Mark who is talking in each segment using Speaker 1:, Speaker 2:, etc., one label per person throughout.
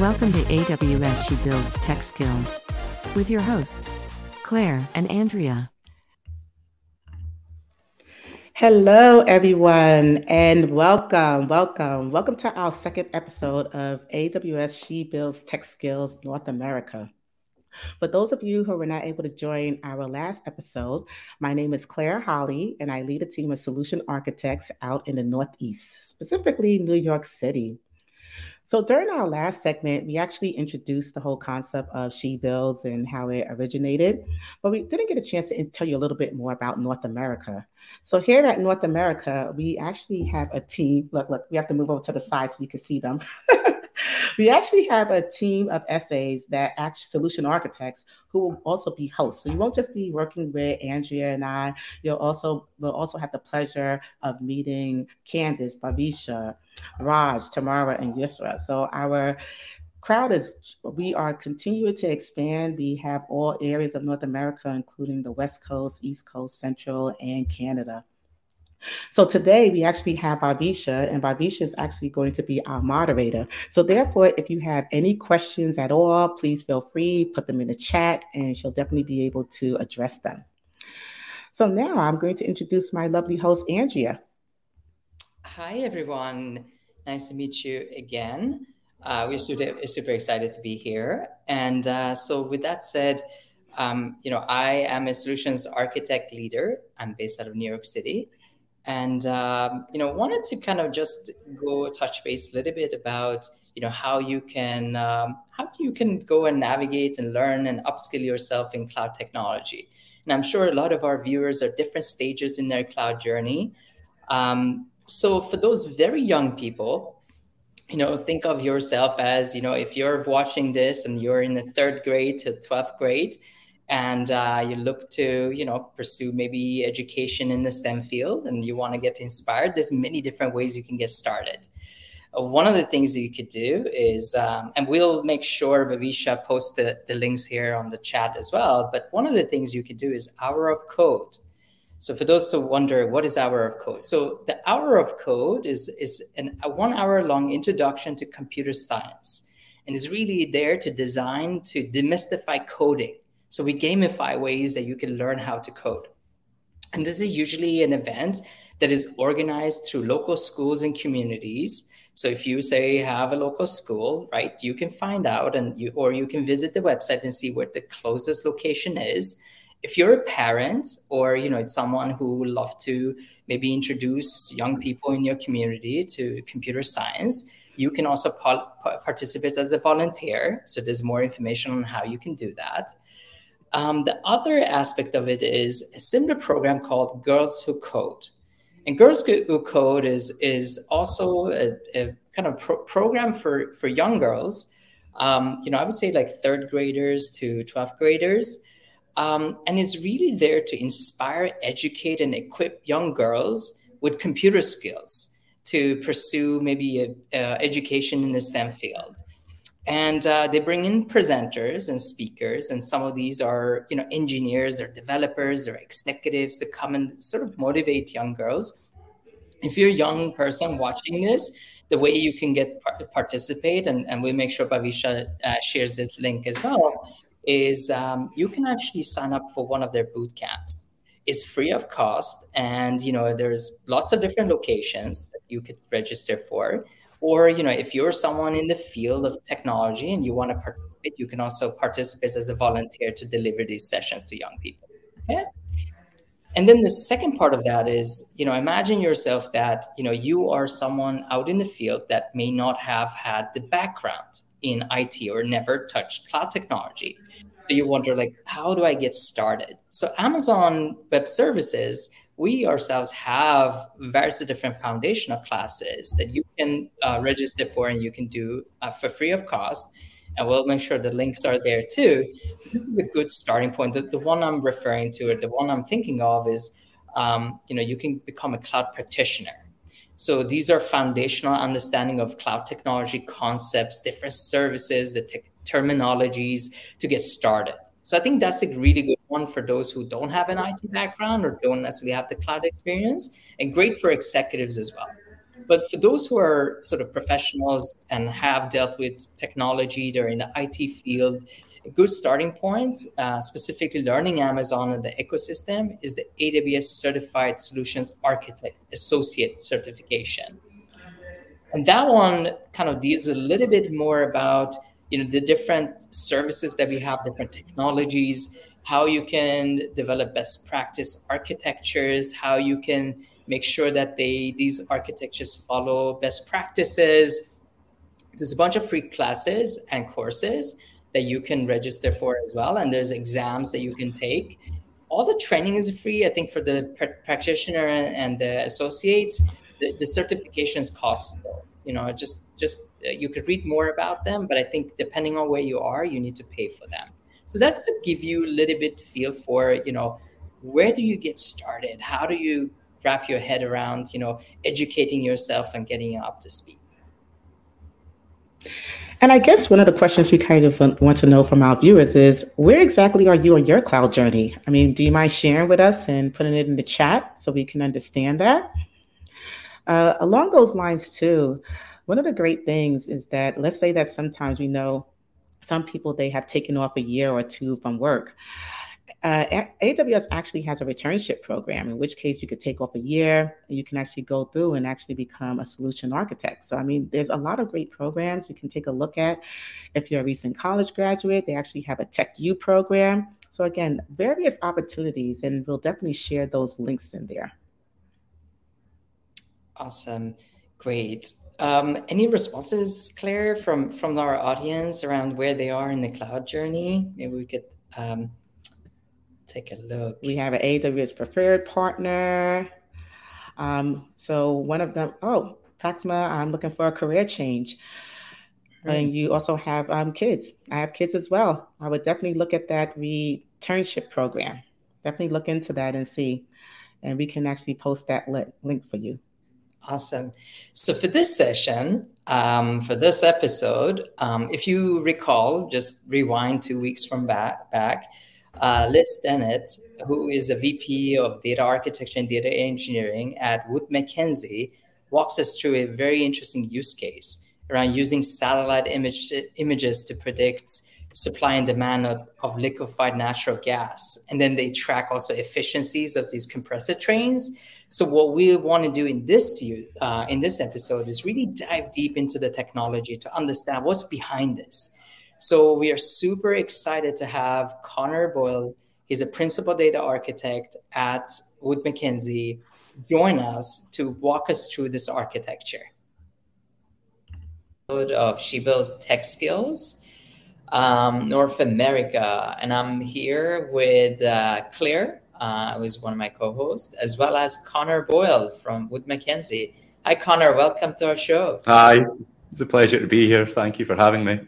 Speaker 1: Welcome to AWS She Builds Tech Skills with your host, Claire and Andrea.
Speaker 2: Hello, everyone, and welcome, welcome, welcome to our second episode of AWS She Builds Tech Skills North America. For those of you who were not able to join our last episode, my name is Claire Holly, and I lead a team of solution architects out in the Northeast, specifically New York City. So during our last segment, we actually introduced the whole concept of she builds and how it originated, but we didn't get a chance to tell you a little bit more about North America. So here at North America, we actually have a team. Look, look, we have to move over to the side so you can see them. we actually have a team of SAs that act solution architects who will also be hosts. So you won't just be working with Andrea and I. You'll also will also have the pleasure of meeting Candice, Bavisha, Raj, Tamara, and Yusra. So our crowd is we are continuing to expand we have all areas of north america including the west coast east coast central and canada so today we actually have Bavisha, and Bavisha is actually going to be our moderator. So therefore, if you have any questions at all, please feel free, put them in the chat, and she'll definitely be able to address them. So now I'm going to introduce my lovely host, Andrea.
Speaker 3: Hi, everyone. Nice to meet you again. Uh, we're super, super excited to be here. And uh, so, with that said, um, you know, I am a solutions architect leader. I'm based out of New York City and um, you know wanted to kind of just go touch base a little bit about you know how you can um, how you can go and navigate and learn and upskill yourself in cloud technology. And i'm sure a lot of our viewers are different stages in their cloud journey. Um, so for those very young people you know think of yourself as you know if you're watching this and you're in the third grade to 12th grade and uh, you look to you know pursue maybe education in the stem field and you want to get inspired there's many different ways you can get started. Uh, one of the things that you could do is um, and we'll make sure Bavisha post the, the links here on the chat as well but one of the things you could do is hour of code. So for those who wonder what is hour of code? So the hour of code is is an, a one hour long introduction to computer science and is really there to design to demystify coding so we gamify ways that you can learn how to code. And this is usually an event that is organized through local schools and communities. So if you say have a local school, right, you can find out and you or you can visit the website and see what the closest location is. If you're a parent or you know it's someone who would love to maybe introduce young people in your community to computer science, you can also participate as a volunteer. So there's more information on how you can do that. Um, the other aspect of it is a similar program called Girls Who Code. And Girls Who Code is, is also a, a kind of pro- program for, for young girls. Um, you know, I would say like third graders to 12th graders. Um, and it's really there to inspire, educate, and equip young girls with computer skills to pursue maybe education in the STEM field and uh, they bring in presenters and speakers and some of these are you know engineers they're developers they're executives to come and sort of motivate young girls. If you're a young person watching this the way you can get participate and, and we'll make sure Bavisha uh, shares this link as well is um, you can actually sign up for one of their boot camps. It's free of cost and you know there's lots of different locations that you could register for or you know if you're someone in the field of technology and you want to participate you can also participate as a volunteer to deliver these sessions to young people okay? And then the second part of that is you know imagine yourself that you know you are someone out in the field that may not have had the background in IT or never touched cloud technology. So you wonder like how do i get started? So amazon web services we ourselves have various different foundational classes that you can uh, register for and you can do uh, for free of cost. And we'll make sure the links are there too. This is a good starting point. The, the one I'm referring to, or the one I'm thinking of, is um, you know you can become a cloud practitioner. So these are foundational understanding of cloud technology concepts, different services, the te- terminologies to get started. So I think that's a really good one for those who don't have an IT background or don't necessarily have the cloud experience, and great for executives as well. But for those who are sort of professionals and have dealt with technology, they're in the IT field, a good starting point, uh, specifically learning Amazon and the ecosystem, is the AWS Certified Solutions Architect Associate certification. And that one kind of deals a little bit more about you know the different services that we have, different technologies, how you can develop best practice architectures, how you can make sure that they these architectures follow best practices. There's a bunch of free classes and courses that you can register for as well. And there's exams that you can take. All the training is free. I think for the pr- practitioner and the associates, the, the certifications cost though. You know, just just uh, you could read more about them, but I think depending on where you are, you need to pay for them. So that's to give you a little bit feel for you know where do you get started? How do you wrap your head around you know educating yourself and getting up to speed?
Speaker 2: And I guess one of the questions we kind of want to know from our viewers is where exactly are you on your cloud journey? I mean, do you mind sharing with us and putting it in the chat so we can understand that? Uh, along those lines, too, one of the great things is that let's say that sometimes we know some people they have taken off a year or two from work uh, AWS actually has a returnship program, in which case you could take off a year and you can actually go through and actually become a solution architect. So, I mean, there's a lot of great programs we can take a look at. If you're a recent college graduate, they actually have a Tech U program. So, again, various opportunities, and we'll definitely share those links in there.
Speaker 3: Awesome. Great. Um, any responses, Claire, from from our audience around where they are in the cloud journey? Maybe we could um, take a look.
Speaker 2: We have an AWS preferred partner. Um, so one of them, oh, Proxima, I'm looking for a career change. And you also have um, kids. I have kids as well. I would definitely look at that returnship program. Definitely look into that and see. And we can actually post that link for you.
Speaker 3: Awesome. So for this session, um, for this episode, um, if you recall, just rewind two weeks from back, back uh, Liz Dennett, who is a VP of Data Architecture and Data Engineering at Wood Mackenzie, walks us through a very interesting use case around using satellite image, images to predict supply and demand of, of, liquefied natural gas. And then they track also efficiencies of these compressor trains. So what we want to do in this uh, in this episode is really dive deep into the technology to understand what's behind this. So we are super excited to have Connor Boyle. He's a principal data architect at Wood Mackenzie join us to walk us through this architecture. Of She Builds Tech Skills, um, North America. And I'm here with uh, Claire, uh, who is one of my co hosts, as well as Connor Boyle from Wood Mackenzie. Hi, Connor. Welcome to our show.
Speaker 4: Hi. It's a pleasure to be here. Thank you for having me.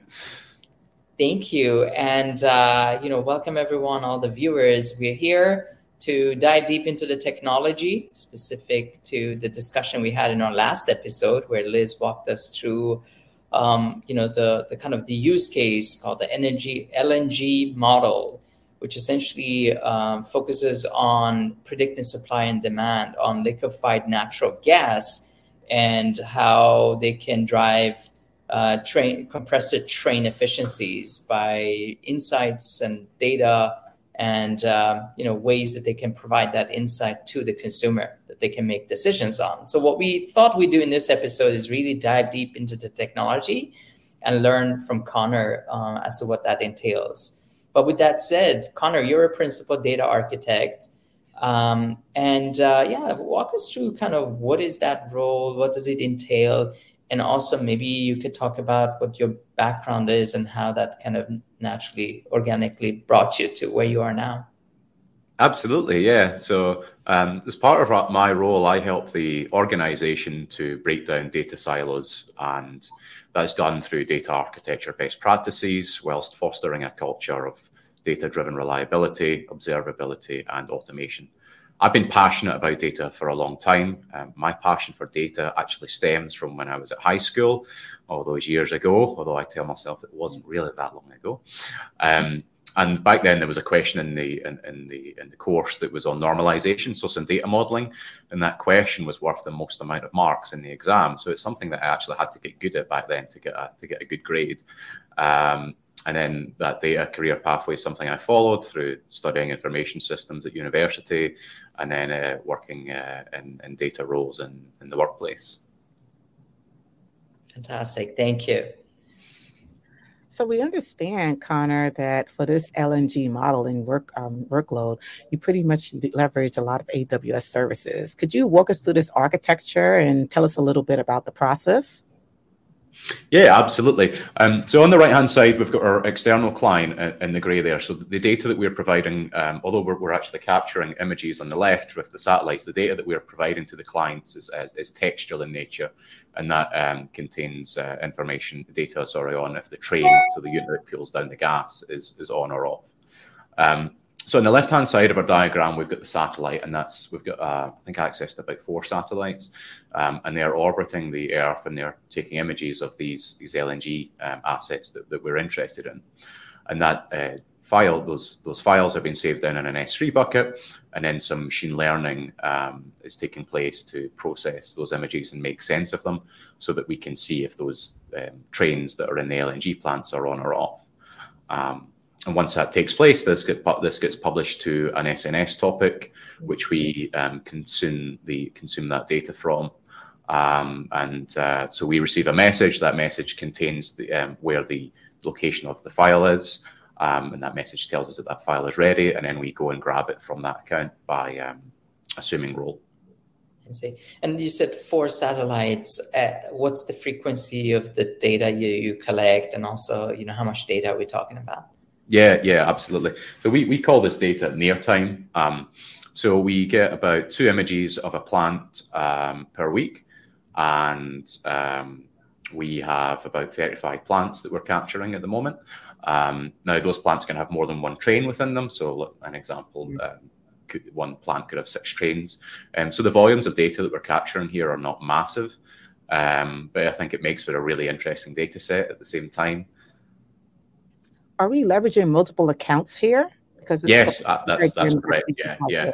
Speaker 3: Thank you. And, uh, you know, welcome everyone, all the viewers. We're here to dive deep into the technology specific to the discussion we had in our last episode where Liz walked us through, um, you know, the, the kind of the use case called the energy LNG model, which essentially um, focuses on predicting supply and demand on liquefied natural gas and how they can drive uh, train compressor train efficiencies by insights and data and um, you know ways that they can provide that insight to the consumer that they can make decisions on. So what we thought we'd do in this episode is really dive deep into the technology and learn from connor uh, as to what that entails but with that said connor you're a principal data architect. Um, and uh, yeah walk us through kind of what is that role? What does it entail? And also maybe you could talk about what your background is and how that kind of naturally organically brought you to where you are now.
Speaker 4: Absolutely yeah. So um, as part of my role i help the organization to break down data silos and that's done through data architecture best practices whilst fostering a culture of data driven reliability observability and automation I've been passionate about data for a long time. Um, my passion for data actually stems from when I was at high school, all those years ago, although I tell myself it wasn't really that long ago. Um, and back then there was a question in the in, in, the in the course that was on normalization, so some data modeling, and that question was worth the most amount of marks in the exam. So it's something that I actually had to get good at back then to get a, to get a good grade. Um, and then that data career pathway is something I followed through studying information systems at university, and then uh, working uh, in, in data roles in, in the workplace.
Speaker 3: Fantastic, thank you.
Speaker 2: So we understand, Connor, that for this LNG modeling work um, workload, you pretty much leverage a lot of AWS services. Could you walk us through this architecture and tell us a little bit about the process?
Speaker 4: Yeah, absolutely. Um, so on the right-hand side, we've got our external client in the grey there. So the data that we're providing, um, although we're, we're, actually capturing images on the left with the satellites, the data that we're providing to the clients is, is, is textual in nature, and that um, contains uh, information, data, sorry, on if the train, so the unit that pulls down the gas, is, is on or off. So on the left-hand side of our diagram, we've got the satellite, and that's we've got uh, I think access to about four satellites, um, and they are orbiting the Earth, and they're taking images of these these LNG um, assets that, that we're interested in, and that uh, file those those files have been saved down in an S3 bucket, and then some machine learning um, is taking place to process those images and make sense of them, so that we can see if those um, trains that are in the LNG plants are on or off. Um, and once that takes place, this, get, this gets published to an SNS topic, which we um, consume the consume that data from. Um, and uh, so we receive a message. That message contains the, um, where the location of the file is, um, and that message tells us that that file is ready. And then we go and grab it from that account by um, assuming role.
Speaker 3: I see. And you said four satellites. Uh, what's the frequency of the data you, you collect, and also, you know, how much data are we talking about?
Speaker 4: Yeah, yeah, absolutely. So we, we call this data near time. Um, so we get about two images of a plant um, per week, and um, we have about 35 plants that we're capturing at the moment. Um, now, those plants can have more than one train within them. So, look, an example, mm. um, could, one plant could have six trains. Um, so the volumes of data that we're capturing here are not massive, but I think it makes for a really interesting data set at the same time
Speaker 2: are we leveraging multiple accounts here?
Speaker 4: Because yes, uh, that's that's correct. Yeah, yeah.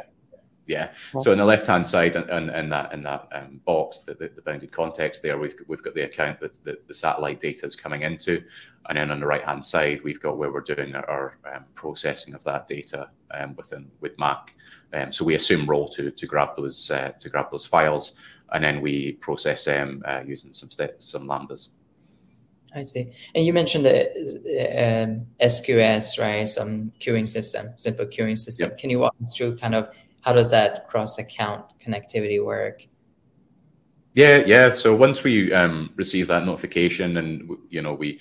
Speaker 4: Yeah. So on the left-hand side, and in that in that um, box, the, the, bounded context there, we've we've got the account that the, the satellite data is coming into, and then on the right-hand side, we've got where we're doing our, our um, processing of that data um, within WoodMac. Um, so we assume role to to grab those uh, to grab those files, and then we process them uh, using some some lambdas.
Speaker 3: I see. And you mentioned the um, SQS, right? Some queuing system, simple queuing system. Yep. Can you walk us through kind of how does that cross-account connectivity work?
Speaker 4: Yeah, yeah. So once we um, receive that notification, and you know we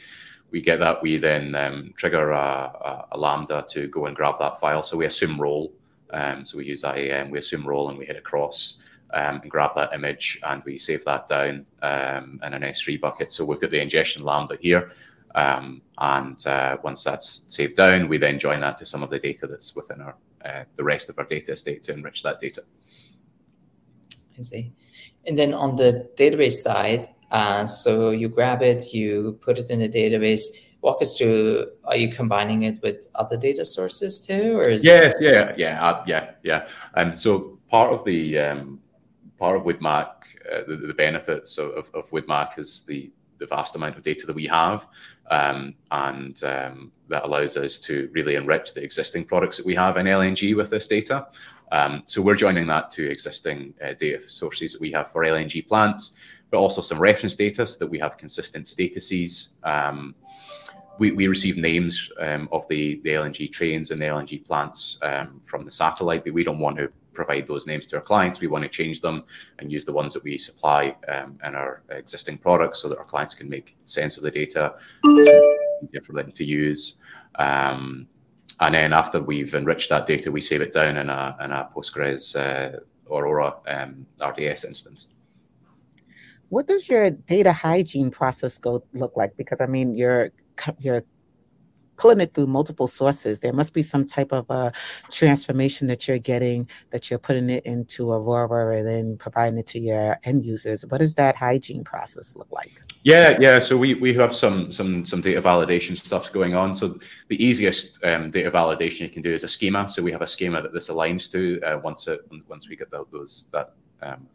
Speaker 4: we get that, we then um, trigger a, a, a, lambda to go and grab that file. So we assume role. Um, so we use IAM, we assume role, and we hit across um, and grab that image and we save that down um, in an S3 bucket. So we've got the ingestion lambda here. Um, and uh, once that's saved down, we then join that to some of the data that's within our uh, the rest of our data estate to enrich that data.
Speaker 3: I see. And then on the database side, uh, so you grab it, you put it in the database. Walk us through. Are you combining it with other data sources too, or is
Speaker 4: yeah, this- yeah, yeah, uh, yeah, yeah. Um, so part of the um, part of WoodMac, uh, the, the, benefits of, of, of is the, the vast amount of data that we have. Um, and um, that allows us to really enrich the existing products that we have in LNG with this data. Um, so we're joining that to existing uh, data sources that we have for LNG plants, but also some reference data so that we have consistent statuses. Um, we, we receive names um, of the, the LNG trains and the LNG plants um, from the satellite, but we don't want to provide those names to our clients. We want to change them and use the ones that we supply um, in our existing products so that our clients can make sense of the data, easier for them to use. Um, and then after we've enriched that data, we save it down in a, in a Postgres uh, Aurora um, RDS instance.
Speaker 2: What does your data hygiene process go look like? Because I mean, you're you're pulling it through multiple sources. There must be some type of a transformation that you're getting that you're putting it into Aurora and then providing it to your end users. What does that hygiene process look like?
Speaker 4: Yeah, yeah. So we, we have some some some data validation stuff going on. So the easiest um, data validation you can do is a schema. So we have a schema that this aligns to uh, once it once we get the, those that um,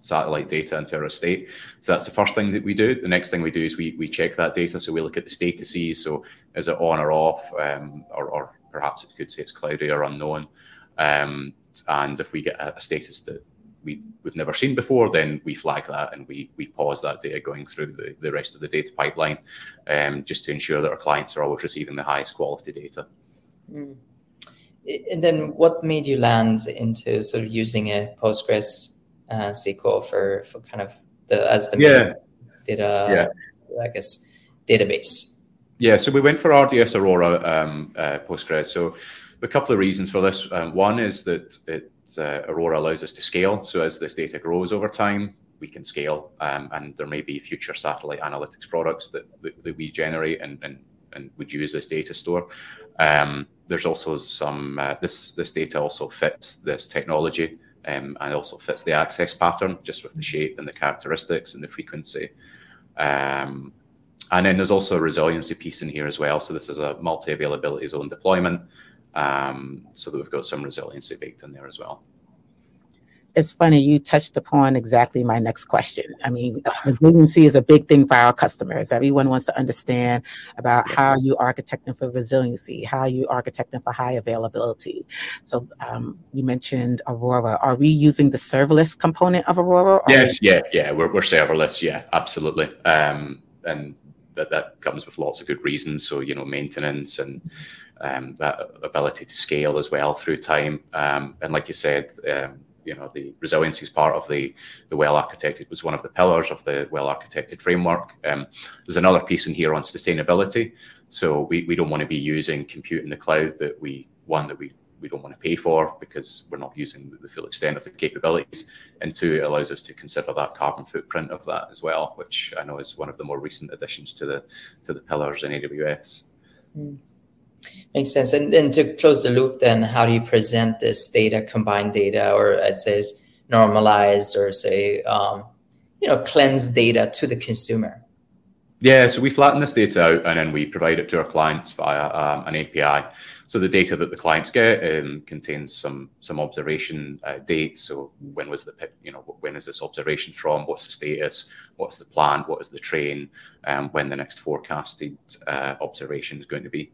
Speaker 4: satellite data into our estate. So that's the first thing that we do. The next thing we do is we, we check that data. So we look at the statuses. So is it on or off, um, or, or, perhaps it could say it's cloudy or unknown. Um, and if we get a, status that we, we've never seen before, then we flag that and we, we pause that data going through the, the rest of the data pipeline um, just to ensure that our clients are always receiving the highest quality data. Mm.
Speaker 3: And then what made you land into sort of using a Postgres uh, SQL for for kind of the as the
Speaker 4: yeah.
Speaker 3: data, yeah. I guess, database.
Speaker 4: Yeah, so we went for RDS Aurora um, uh, Postgres. So a couple of reasons for this. Um, one is that it, uh, Aurora allows us to scale. So as this data grows over time, we can scale, um, and there may be future satellite analytics products that, that, that we generate and, and, and would use this data store. Um, there's also some uh, this this data also fits this technology um, and also fits the access pattern just with the shape and the characteristics and the frequency. Um, and then there's also a resiliency piece in here as well. So this is a multi-availability zone deployment, um, so that we've got some resiliency baked in there as well
Speaker 2: it's funny you touched upon exactly my next question. I mean, resiliency is a big thing for our customers. Everyone wants to understand about how you architecting for resiliency, how you architecting for high availability. So um, you mentioned Aurora. Are we using the serverless component of Aurora?
Speaker 4: Yes, we- yeah, yeah, we're, we're serverless. Yeah, absolutely. Um, and that that comes with lots of good reasons. So you know, maintenance and um, that ability to scale as well through time. Um, and like you said um, you know the resiliency is part of the the well architected was one of the pillars of the well architected framework. Um, there's another piece in here on sustainability. So we, we don't want to be using compute in the cloud that we one that we we don't want to pay for because we're not using the full extent of the capabilities. And two, it allows us to consider that carbon footprint of that as well, which I know is one of the more recent additions to the to the pillars in AWS. Mm.
Speaker 3: Makes sense. And then to close the loop, then how do you present this data, combined data, or I'd say normalized or say, um, you know, cleansed data to the consumer?
Speaker 4: Yeah, so we flatten this data out and then we provide it to our clients via um, an API. So the data that the clients get um, contains some some observation uh, dates. So when was the you know when is this observation from? What's the status? What's the plan? What is the train? Um, when the next forecasted uh, observation is going to be?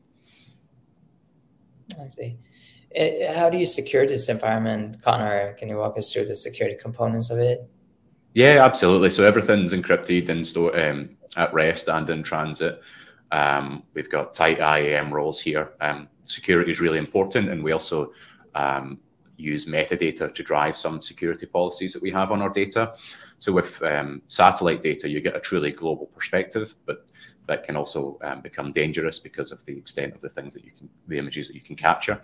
Speaker 3: I see. Uh, how do you secure this environment, Connor? Can you walk us through the security components of it?
Speaker 4: Yeah, absolutely. So everything's encrypted and stored um, at rest and in transit. Um, we've got tight IAM roles here. Um, security is really important, and we also um, use metadata to drive some security policies that we have on our data. So with um, satellite data, you get a truly global perspective, but that can also um, become dangerous because of the extent of the things that you can, the images that you can capture.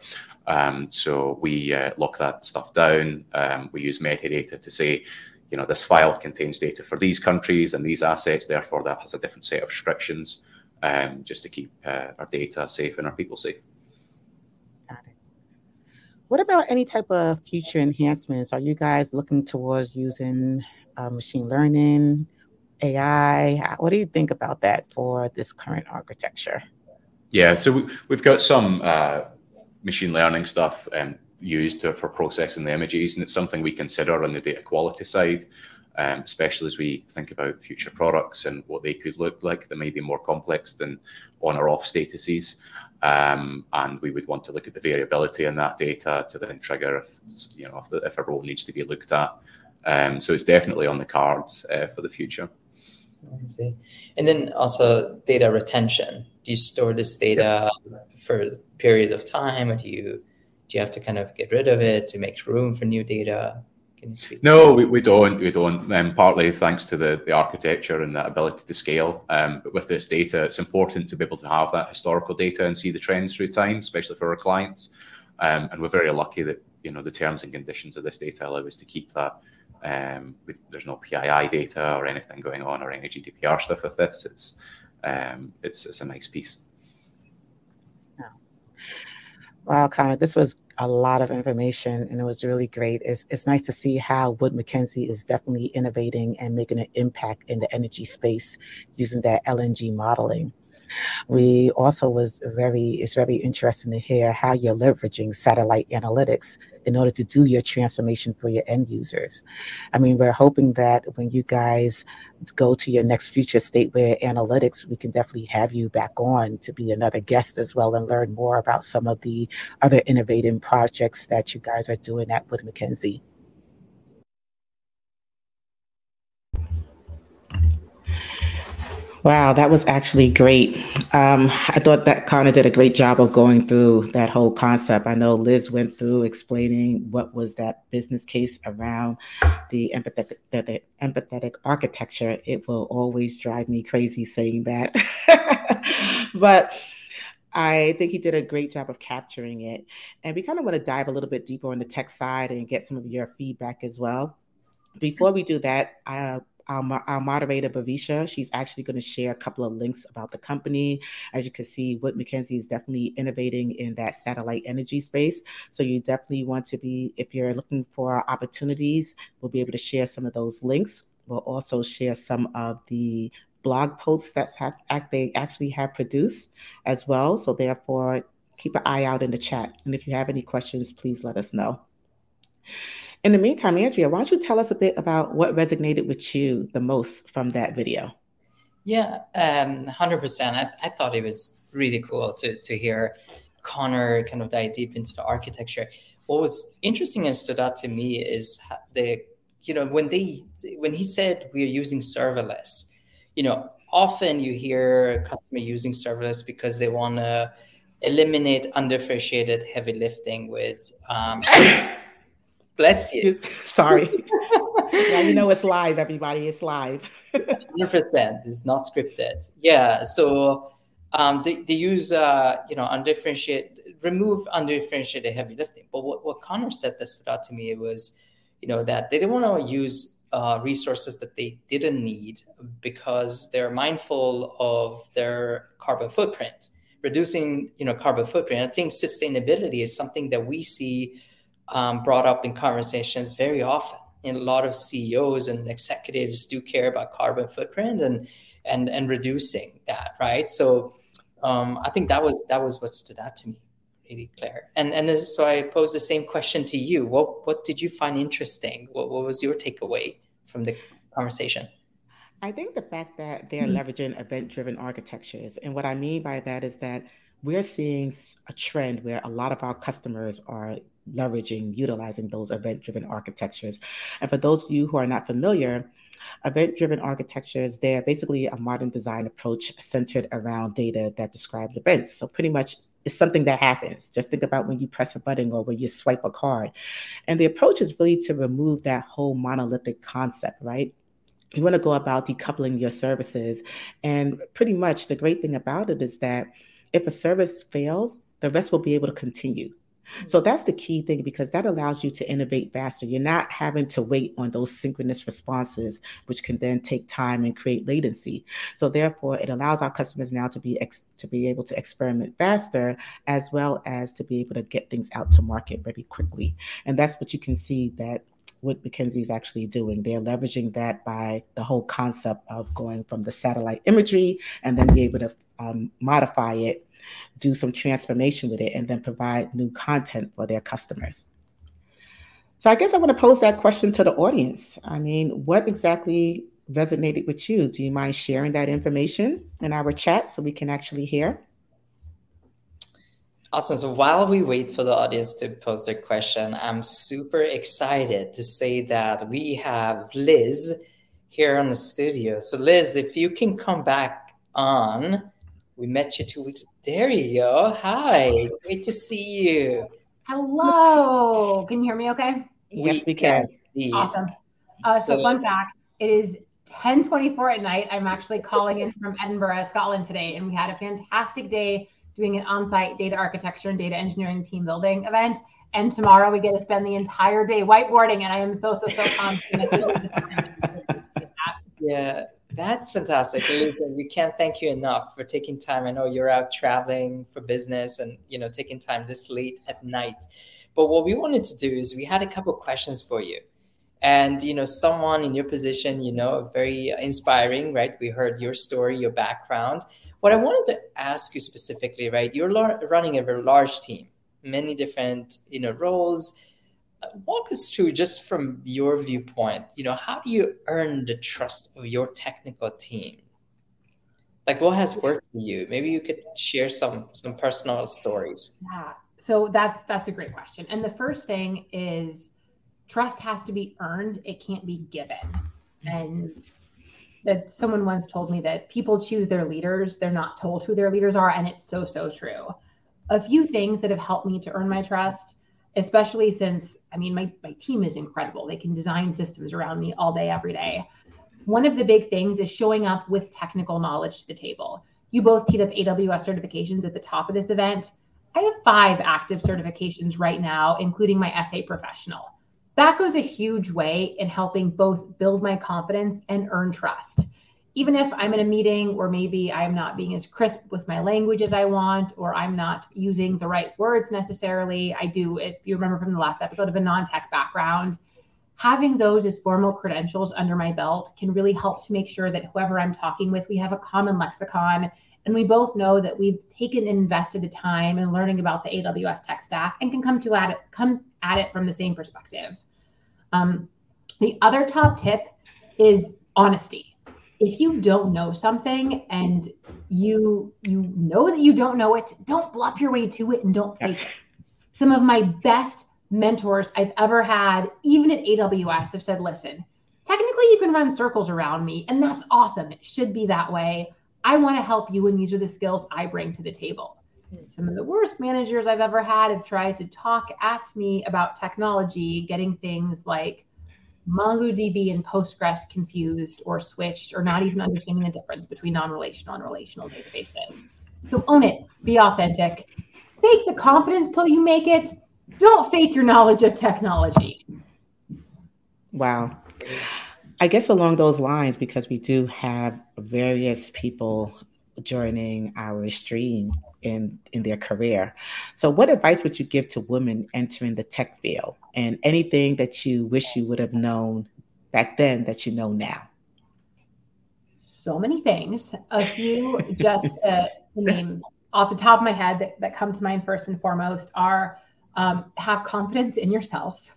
Speaker 4: Um, so we uh, lock that stuff down. Um, we use metadata to say, you know, this file contains data for these countries and these assets, therefore that has a different set of restrictions, um, just to keep uh, our data safe and our people safe.
Speaker 2: Got it. What about any type of future enhancements? Are you guys looking towards using uh, machine learning? AI? What do you think about that for this current architecture?
Speaker 4: Yeah, so we, have got some uh, machine learning stuff um, used to, for processing the images, and it's something we consider on the data quality side, um, especially as we think about future products and what they could look like They may be more complex than on or off statuses. Um, and we would want to look at the variability in that data to then trigger if you know if, the, if a role needs to be looked at. Um, so it's definitely on the cards uh, for the future.
Speaker 3: I see. And then also data retention. Do you store this data yeah. for a period of time, or do you do you have to kind of get rid of it to make room for new data?
Speaker 4: Can you speak? No, we, we don't. We don't. Um, partly thanks to the, the architecture and that ability to scale. Um, but with this data, it's important to be able to have that historical data and see the trends through time, especially for our clients. Um, and we're very lucky that you know the terms and conditions of this data allow us to keep that um, we, there's no PII data or anything going on or any GDPR stuff with this. It's um, it's it's a nice piece.
Speaker 2: Wow, Connor, this was a lot of information and it was really great. It's, it's nice to see how Wood Mackenzie is definitely innovating and making an impact in the energy space using that LNG modeling. We also was very, it's very interesting to hear how you're leveraging satellite analytics in order to do your transformation for your end users. I mean, we're hoping that when you guys go to your next future stateware analytics, we can definitely have you back on to be another guest as well and learn more about some of the other innovative projects that you guys are doing at Wood Mackenzie. Wow, that was actually great. Um, I thought that Connor did a great job of going through that whole concept. I know Liz went through explaining what was that business case around the empathetic, the, the empathetic architecture. It will always drive me crazy saying that, but I think he did a great job of capturing it. And we kind of want to dive a little bit deeper on the tech side and get some of your feedback as well. Before we do that, I our, our moderator, Bavisha, she's actually going to share a couple of links about the company. As you can see, Wood Mackenzie is definitely innovating in that satellite energy space. So you definitely want to be, if you're looking for opportunities, we'll be able to share some of those links. We'll also share some of the blog posts that they actually have produced as well. So therefore, keep an eye out in the chat. And if you have any questions, please let us know. In the meantime, Andrea, why don't you tell us a bit about what resonated with you the most from that video?
Speaker 3: Yeah, um, 100%. I, I thought it was really cool to, to hear Connor kind of dive deep into the architecture. What was interesting and stood out to me is the, you know, when they, when he said we are using serverless, you know, often you hear a customer using serverless because they want to eliminate undifferentiated heavy lifting with um, Bless you.
Speaker 2: Sorry. yeah, you know it's live, everybody. It's live.
Speaker 3: 100%. It's not scripted. Yeah. So um, they, they use, uh, you know, undifferentiated, remove undifferentiated heavy lifting. But what, what Connor said that stood out to me was, you know, that they didn't want to use uh, resources that they didn't need because they're mindful of their carbon footprint. Reducing, you know, carbon footprint. I think sustainability is something that we see um, brought up in conversations very often. And a lot of CEOs and executives do care about carbon footprint and and and reducing that, right? So um, I think that was that was what stood out to me, really, Claire. And and so I pose the same question to you. What what did you find interesting? What what was your takeaway from the conversation?
Speaker 2: I think the fact that they're mm-hmm. leveraging event driven architectures. And what I mean by that is that we're seeing a trend where a lot of our customers are leveraging, utilizing those event driven architectures. And for those of you who are not familiar, event driven architectures, they're basically a modern design approach centered around data that describes events. So, pretty much it's something that happens. Just think about when you press a button or when you swipe a card. And the approach is really to remove that whole monolithic concept, right? You want to go about decoupling your services. And pretty much the great thing about it is that if a service fails, the rest will be able to continue. So that's the key thing because that allows you to innovate faster. You're not having to wait on those synchronous responses, which can then take time and create latency. So therefore, it allows our customers now to be ex- to be able to experiment faster, as well as to be able to get things out to market very quickly. And that's what you can see that Wood Mackenzie is actually doing. They're leveraging that by the whole concept of going from the satellite imagery and then be able to um, modify it do some transformation with it, and then provide new content for their customers. So I guess I want to pose that question to the audience. I mean, what exactly resonated with you? Do you mind sharing that information in our chat so we can actually hear?
Speaker 3: Awesome. So while we wait for the audience to pose their question, I'm super excited to say that we have Liz here on the studio. So Liz, if you can come back on, we met you two weeks. There you go. Hi. Great to see you.
Speaker 5: Hello. Can you hear me okay?
Speaker 2: Yes, we can.
Speaker 5: Awesome. Uh, so, so, fun fact it is 1024 at night. I'm actually calling in from Edinburgh, Scotland today, and we had a fantastic day doing an on-site data architecture and data engineering team building event. And tomorrow we get to spend the entire day whiteboarding, and I am so so so pumped.
Speaker 3: yeah, That's fantastic. Listen, we can't thank you enough for taking time. I know you're out traveling for business and you know taking time this late at night. But what we wanted to do is we had a couple questions for you. And you know, someone in your position, you know, very inspiring, right? We heard your story, your background. What I wanted to ask you specifically, right? You're running a very large team, many different, you know, roles walk us through just from your viewpoint you know how do you earn the trust of your technical team? Like what has worked for you? Maybe you could share some some personal stories.
Speaker 5: Yeah. So that's that's a great question. And the first thing is trust has to be earned. It can't be given. And that someone once told me that people choose their leaders. They're not told who their leaders are. And it's so so true. A few things that have helped me to earn my trust especially since I mean my my team is incredible. They can design systems around me all day every day. One of the big things is showing up with technical knowledge to the table. You both teed up AWS certifications at the top of this event. I have 5 active certifications right now including my SA professional. That goes a huge way in helping both build my confidence and earn trust even if I'm in a meeting or maybe I'm not being as crisp with my language as I want, or I'm not using the right words necessarily, I do, if you remember from the last episode of a non tech background, having those as formal credentials under my belt can really help to make sure that whoever I'm talking with, we have a common lexicon. And we both know that we've taken and invested the time in learning about the AWS tech stack and can come to at it, come at it from the same perspective. Um, the other top tip is honesty if you don't know something and you you know that you don't know it, don't bluff your way to it and don't fake it. Some of my best mentors I've ever had, even at AWS, have said, listen, technically you can run circles around me, and that's awesome. It should be that way. I want to help you, and these are the skills I bring to the table. Hmm. Some of the worst managers I've ever had have tried to talk at me about technology, getting things like MongoDB and Postgres confused or switched or not even understanding the difference between non-relational and relational databases. So own it, be authentic, fake the confidence till you make it. Don't fake your knowledge of technology.
Speaker 2: Wow. I guess along those lines, because we do have various people joining our stream in in their career. So, what advice would you give to women entering the tech field, and anything that you wish you would have known back then that you know now?
Speaker 5: So many things. A few just to, name off the top of my head that, that come to mind first and foremost are um, have confidence in yourself.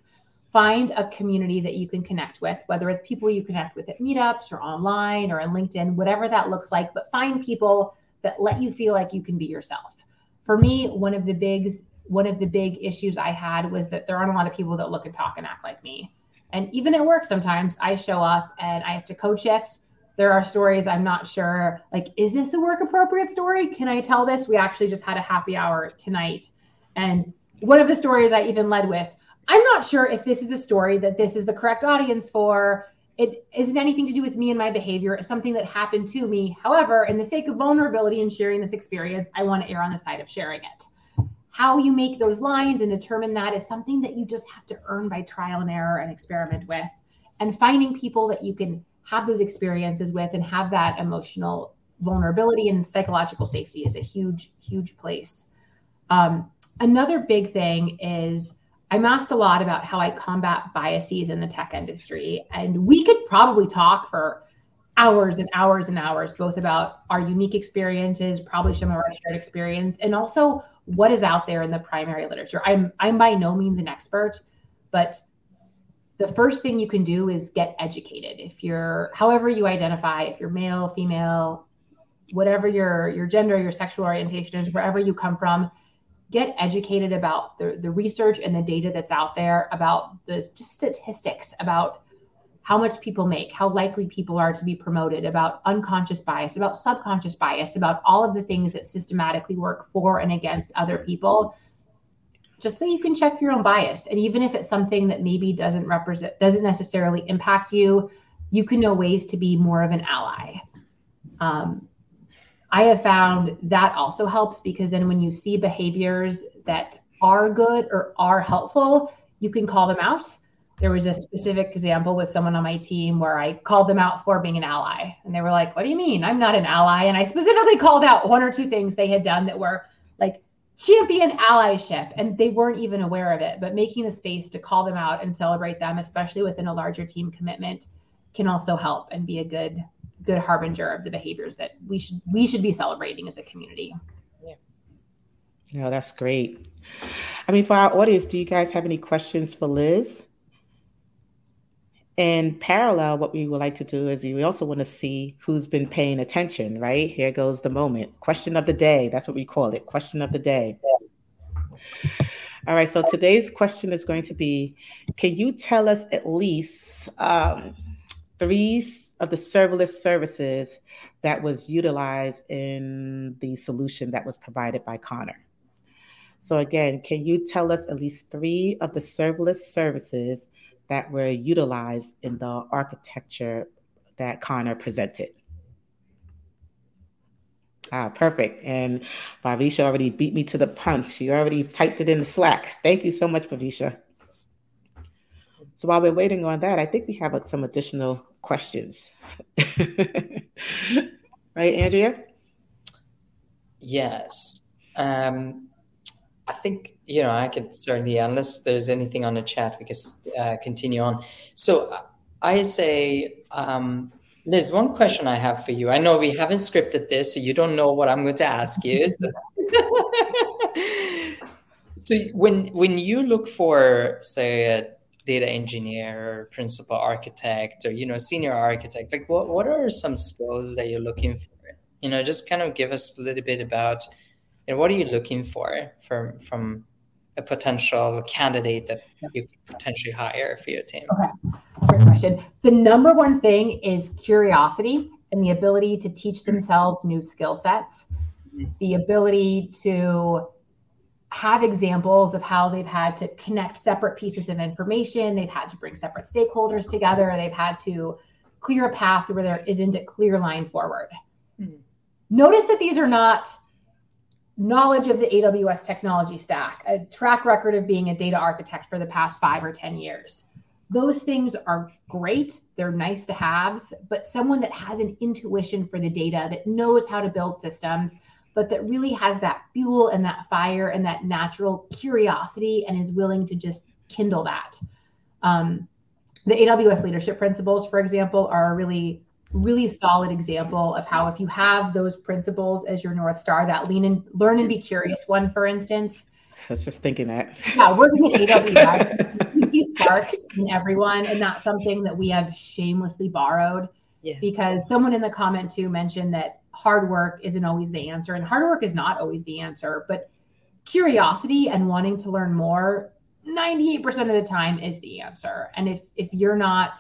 Speaker 5: Find a community that you can connect with, whether it's people you connect with at meetups or online or on LinkedIn, whatever that looks like. But find people that let you feel like you can be yourself. For me, one of the big one of the big issues I had was that there aren't a lot of people that look and talk and act like me. And even at work, sometimes I show up and I have to code shift. There are stories I'm not sure, like, is this a work appropriate story? Can I tell this? We actually just had a happy hour tonight. And one of the stories I even led with, I'm not sure if this is a story that this is the correct audience for it isn't anything to do with me and my behavior. It's something that happened to me. However, in the sake of vulnerability and sharing this experience, I want to err on the side of sharing it. How you make those lines and determine that is something that you just have to earn by trial and error and experiment with. And finding people that you can have those experiences with and have that emotional vulnerability and psychological safety is a huge, huge place. Um, another big thing is I'm asked a lot about how I combat biases in the tech industry. And we could probably talk for hours and hours and hours, both about our unique experiences, probably some of our shared experience, and also what is out there in the primary literature. I'm I'm by no means an expert, but the first thing you can do is get educated. If you're however you identify, if you're male, female, whatever your your gender, your sexual orientation is, wherever you come from, get educated about the, the research and the data that's out there about the just statistics about how much people make, how likely people are to be promoted, about unconscious bias, about subconscious bias, about all of the things that systematically work for and against other people, just so you can check your own bias. And even if it's something that maybe doesn't represent, doesn't necessarily impact you, you can know ways to be more of an ally. Um, I have found that also helps because then when you see behaviors that are good or are helpful, you can call them out. there was a specific example with someone on my team where I called them out for being an ally. And they were like, What do you mean? I'm not an ally. And I specifically called out one or two things they had done that were like champion allyship. And they weren't even aware of it. But making the space to call them out and celebrate them, especially within a larger team commitment, can also help and be a good good harbinger of the behaviors that we should we should be celebrating as a community.
Speaker 2: Yeah. No, that's great. I mean, for our audience, do you guys have any questions for Liz? And parallel, what we would like to do is we also want to see who's been paying attention, right? Here goes the moment. Question of the day. That's what we call it. Question of the day. All right. So today's question is going to be Can you tell us at least um, three of the serverless services that was utilized in the solution that was provided by Connor? So, again, can you tell us at least three of the serverless services that were utilized in the architecture that Connor presented. Ah, perfect. And Bhavisha already beat me to the punch. She already typed it in the Slack. Thank you so much, Bhavisha. So while we're waiting on that, I think we have some additional questions. right, Andrea?
Speaker 3: Yes. Um, I think you know I could certainly, unless there's anything on the chat, we can uh, continue on. So I say, um, Liz, one question I have for you. I know we haven't scripted this, so you don't know what I'm going to ask you. So, so when when you look for, say, a data engineer, principal architect, or you know, senior architect, like what what are some skills that you're looking for? You know, just kind of give us a little bit about and what are you looking for from from a potential candidate that you could potentially hire for your team?
Speaker 5: Okay, great question. The number one thing is curiosity and the ability to teach themselves new skill sets, mm-hmm. the ability to have examples of how they've had to connect separate pieces of information, they've had to bring separate stakeholders together, they've had to clear a path where there isn't a clear line forward. Mm-hmm. Notice that these are not knowledge of the AWS technology stack, a track record of being a data architect for the past five or 10 years. Those things are great. They're nice to haves, but someone that has an intuition for the data, that knows how to build systems, but that really has that fuel and that fire and that natural curiosity and is willing to just kindle that. Um, the AWS leadership principles, for example, are a really really solid example of how if you have those principles as your north star that lean and learn and be curious one for instance
Speaker 2: I was just thinking that.
Speaker 5: Yeah, working at AWS, you see sparks in everyone, and that's something that we have shamelessly borrowed. Yeah. Because someone in the comment too mentioned that hard work isn't always the answer, and hard work is not always the answer, but curiosity and wanting to learn more 98% of the time is the answer. And if if you're not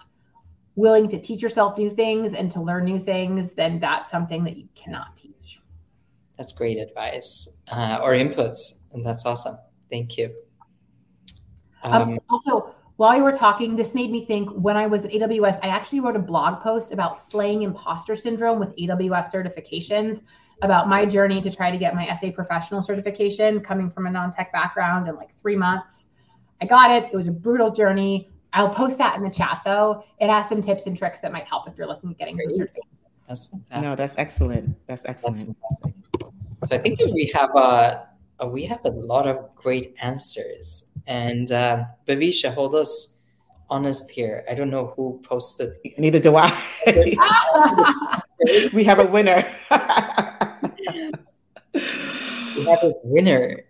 Speaker 5: willing to teach yourself new things and to learn new things, then that's something that you cannot teach.
Speaker 3: That's great advice uh, or inputs. And that's awesome. Thank you.
Speaker 5: Um, um, also, while you were talking, this made me think when I was at AWS, I actually wrote a blog post about slaying imposter syndrome with AWS certifications, about my journey to try to get my SA professional certification coming from a non tech background in like three months. I got it. It was a brutal journey. I'll post that in the chat though. It has some tips and tricks that might help if you're looking at getting some certifications.
Speaker 2: That's fantastic. No, that's excellent. That's excellent. That's
Speaker 3: so I think we have a, a, we have a lot of great answers. And uh, Bhavisha, hold us honest here. I don't know who posted.
Speaker 2: Neither do I. we have a winner.
Speaker 3: we have a winner.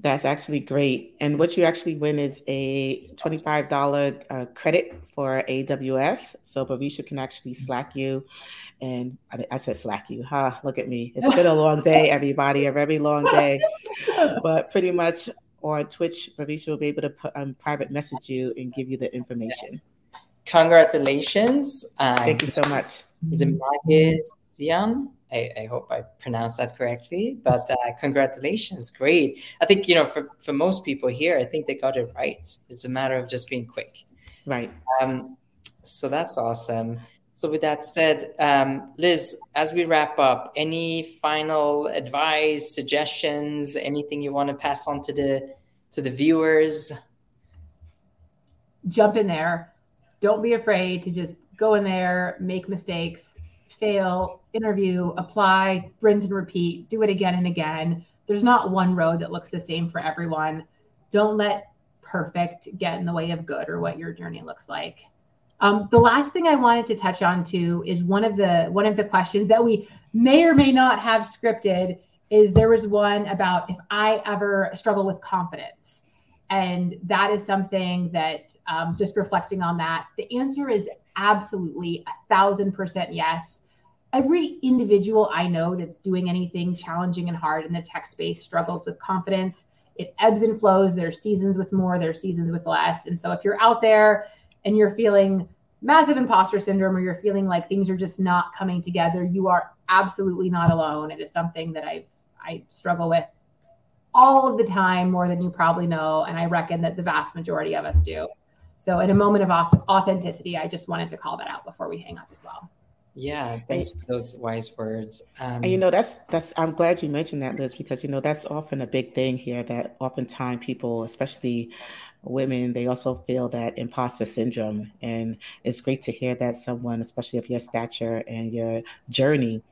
Speaker 2: That's actually great. And what you actually win is a $25 uh, credit for AWS. So Bhavisha can actually Slack you. And I, I said Slack you. Huh, look at me. It's been a long day, everybody, a very long day. But pretty much on Twitch, Bhavisha will be able to put, um, private message you and give you the information.
Speaker 3: Congratulations.
Speaker 2: Uh, Thank you so much.
Speaker 3: Is it Mahid Sian? I, I, hope I pronounced that correctly. But uh, congratulations, great. I think you know for for most people here, I think they got it right. It's a matter of just being quick.
Speaker 2: Right.
Speaker 3: Um, so that's awesome. So with that said, um, Liz, as we wrap up, any final advice, suggestions, anything you want to pass on to the to the viewers?
Speaker 5: jump in there. Don't be afraid to just go in there, make mistakes, fail, interview, apply, rinse and repeat, do it again and again. There's not one road that looks the same for everyone. Don't let perfect get in the way of good or what your journey looks like. Um, the last thing I wanted to touch on too is one of the one of the questions that we may or may not have scripted is there was one about if I ever struggle with confidence. And that is something that um, just reflecting on that, the answer is absolutely a thousand percent yes. Every individual I know that's doing anything challenging and hard in the tech space struggles with confidence. It ebbs and flows. There's seasons with more, there's seasons with less. And so if you're out there and you're feeling massive imposter syndrome or you're feeling like things are just not coming together, you are absolutely not alone. It is something that I I struggle with all of the time more than you probably know and I reckon that the vast majority of us do. So in a moment of authenticity, I just wanted to call that out before we hang up as well.
Speaker 3: Yeah, thanks for those wise words.
Speaker 2: Um, and you know, that's that's. I'm glad you mentioned that, Liz, because you know that's often a big thing here. That oftentimes people, especially women, they also feel that imposter syndrome, and it's great to hear that someone, especially of your stature and your journey,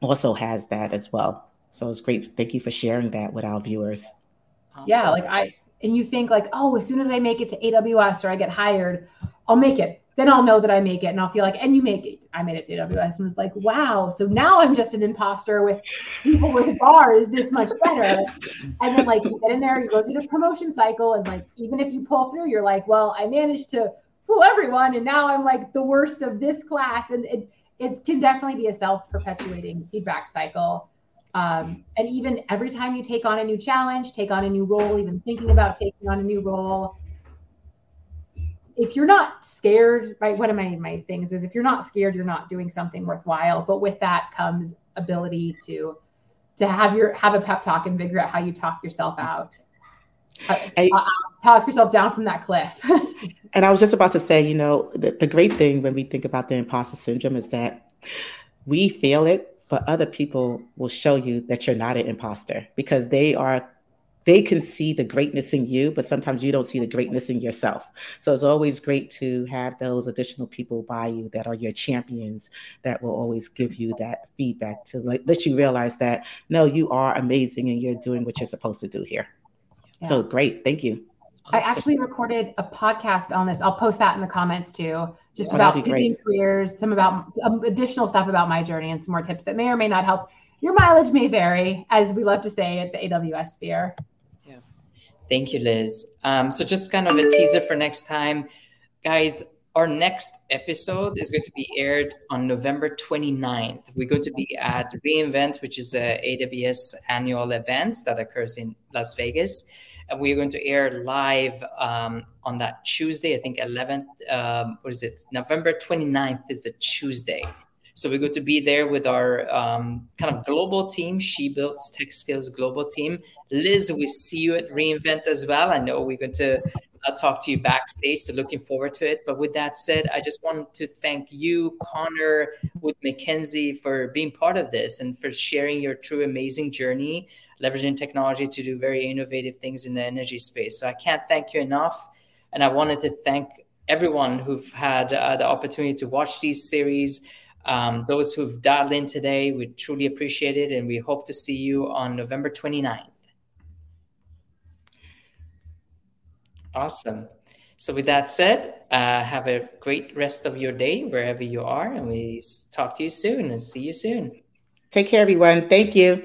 Speaker 2: also has that as well. So it's great. Thank you for sharing that with our viewers.
Speaker 5: Awesome. Yeah, like I and you think like, oh, as soon as I make it to AWS or I get hired, I'll make it. Then I'll know that I make it and I'll feel like, and you make it. I made it to AWS and was like, wow. So now I'm just an imposter with people with bars this much better. And then like you get in there, you go through the promotion cycle, and like even if you pull through, you're like, well, I managed to fool everyone, and now I'm like the worst of this class. And it it can definitely be a self-perpetuating feedback cycle. Um, and even every time you take on a new challenge, take on a new role, even thinking about taking on a new role, if you're not scared, right? One of my my things is if you're not scared, you're not doing something worthwhile. But with that comes ability to to have your have a pep talk and figure out how you talk yourself out. Uh, uh, talk yourself down from that cliff.
Speaker 2: and I was just about to say, you know, the, the great thing when we think about the imposter syndrome is that we feel it but other people will show you that you're not an imposter because they are they can see the greatness in you but sometimes you don't see the greatness in yourself. So it's always great to have those additional people by you that are your champions that will always give you that feedback to like, let you realize that no you are amazing and you're doing what you're supposed to do here. Yeah. so great. Thank you
Speaker 5: I actually recorded a podcast on this. I'll post that in the comments too, just oh, about pivoting careers, some about um, additional stuff about my journey, and some more tips that may or may not help. Your mileage may vary, as we love to say at the AWS sphere.
Speaker 3: Yeah. Thank you, Liz. Um, so, just kind of a teaser for next time, guys. Our next episode is going to be aired on November 29th. We're going to be at reInvent, which is a AWS annual event that occurs in Las Vegas and we're going to air live um, on that Tuesday, I think 11th, um, what is it? November 29th is a Tuesday. So we're going to be there with our um, kind of global team, She Builds Tech Skills global team. Liz, we see you at reInvent as well. I know we're going to uh, talk to you backstage, so looking forward to it. But with that said, I just want to thank you, Connor, with Mackenzie, for being part of this and for sharing your true amazing journey leveraging technology to do very innovative things in the energy space. So I can't thank you enough. And I wanted to thank everyone who've had uh, the opportunity to watch these series. Um, those who've dialed in today, we truly appreciate it. And we hope to see you on November 29th. Awesome. So, with that said, uh, have a great rest of your day wherever you are. And we talk to you soon and see you soon.
Speaker 2: Take care, everyone. Thank you.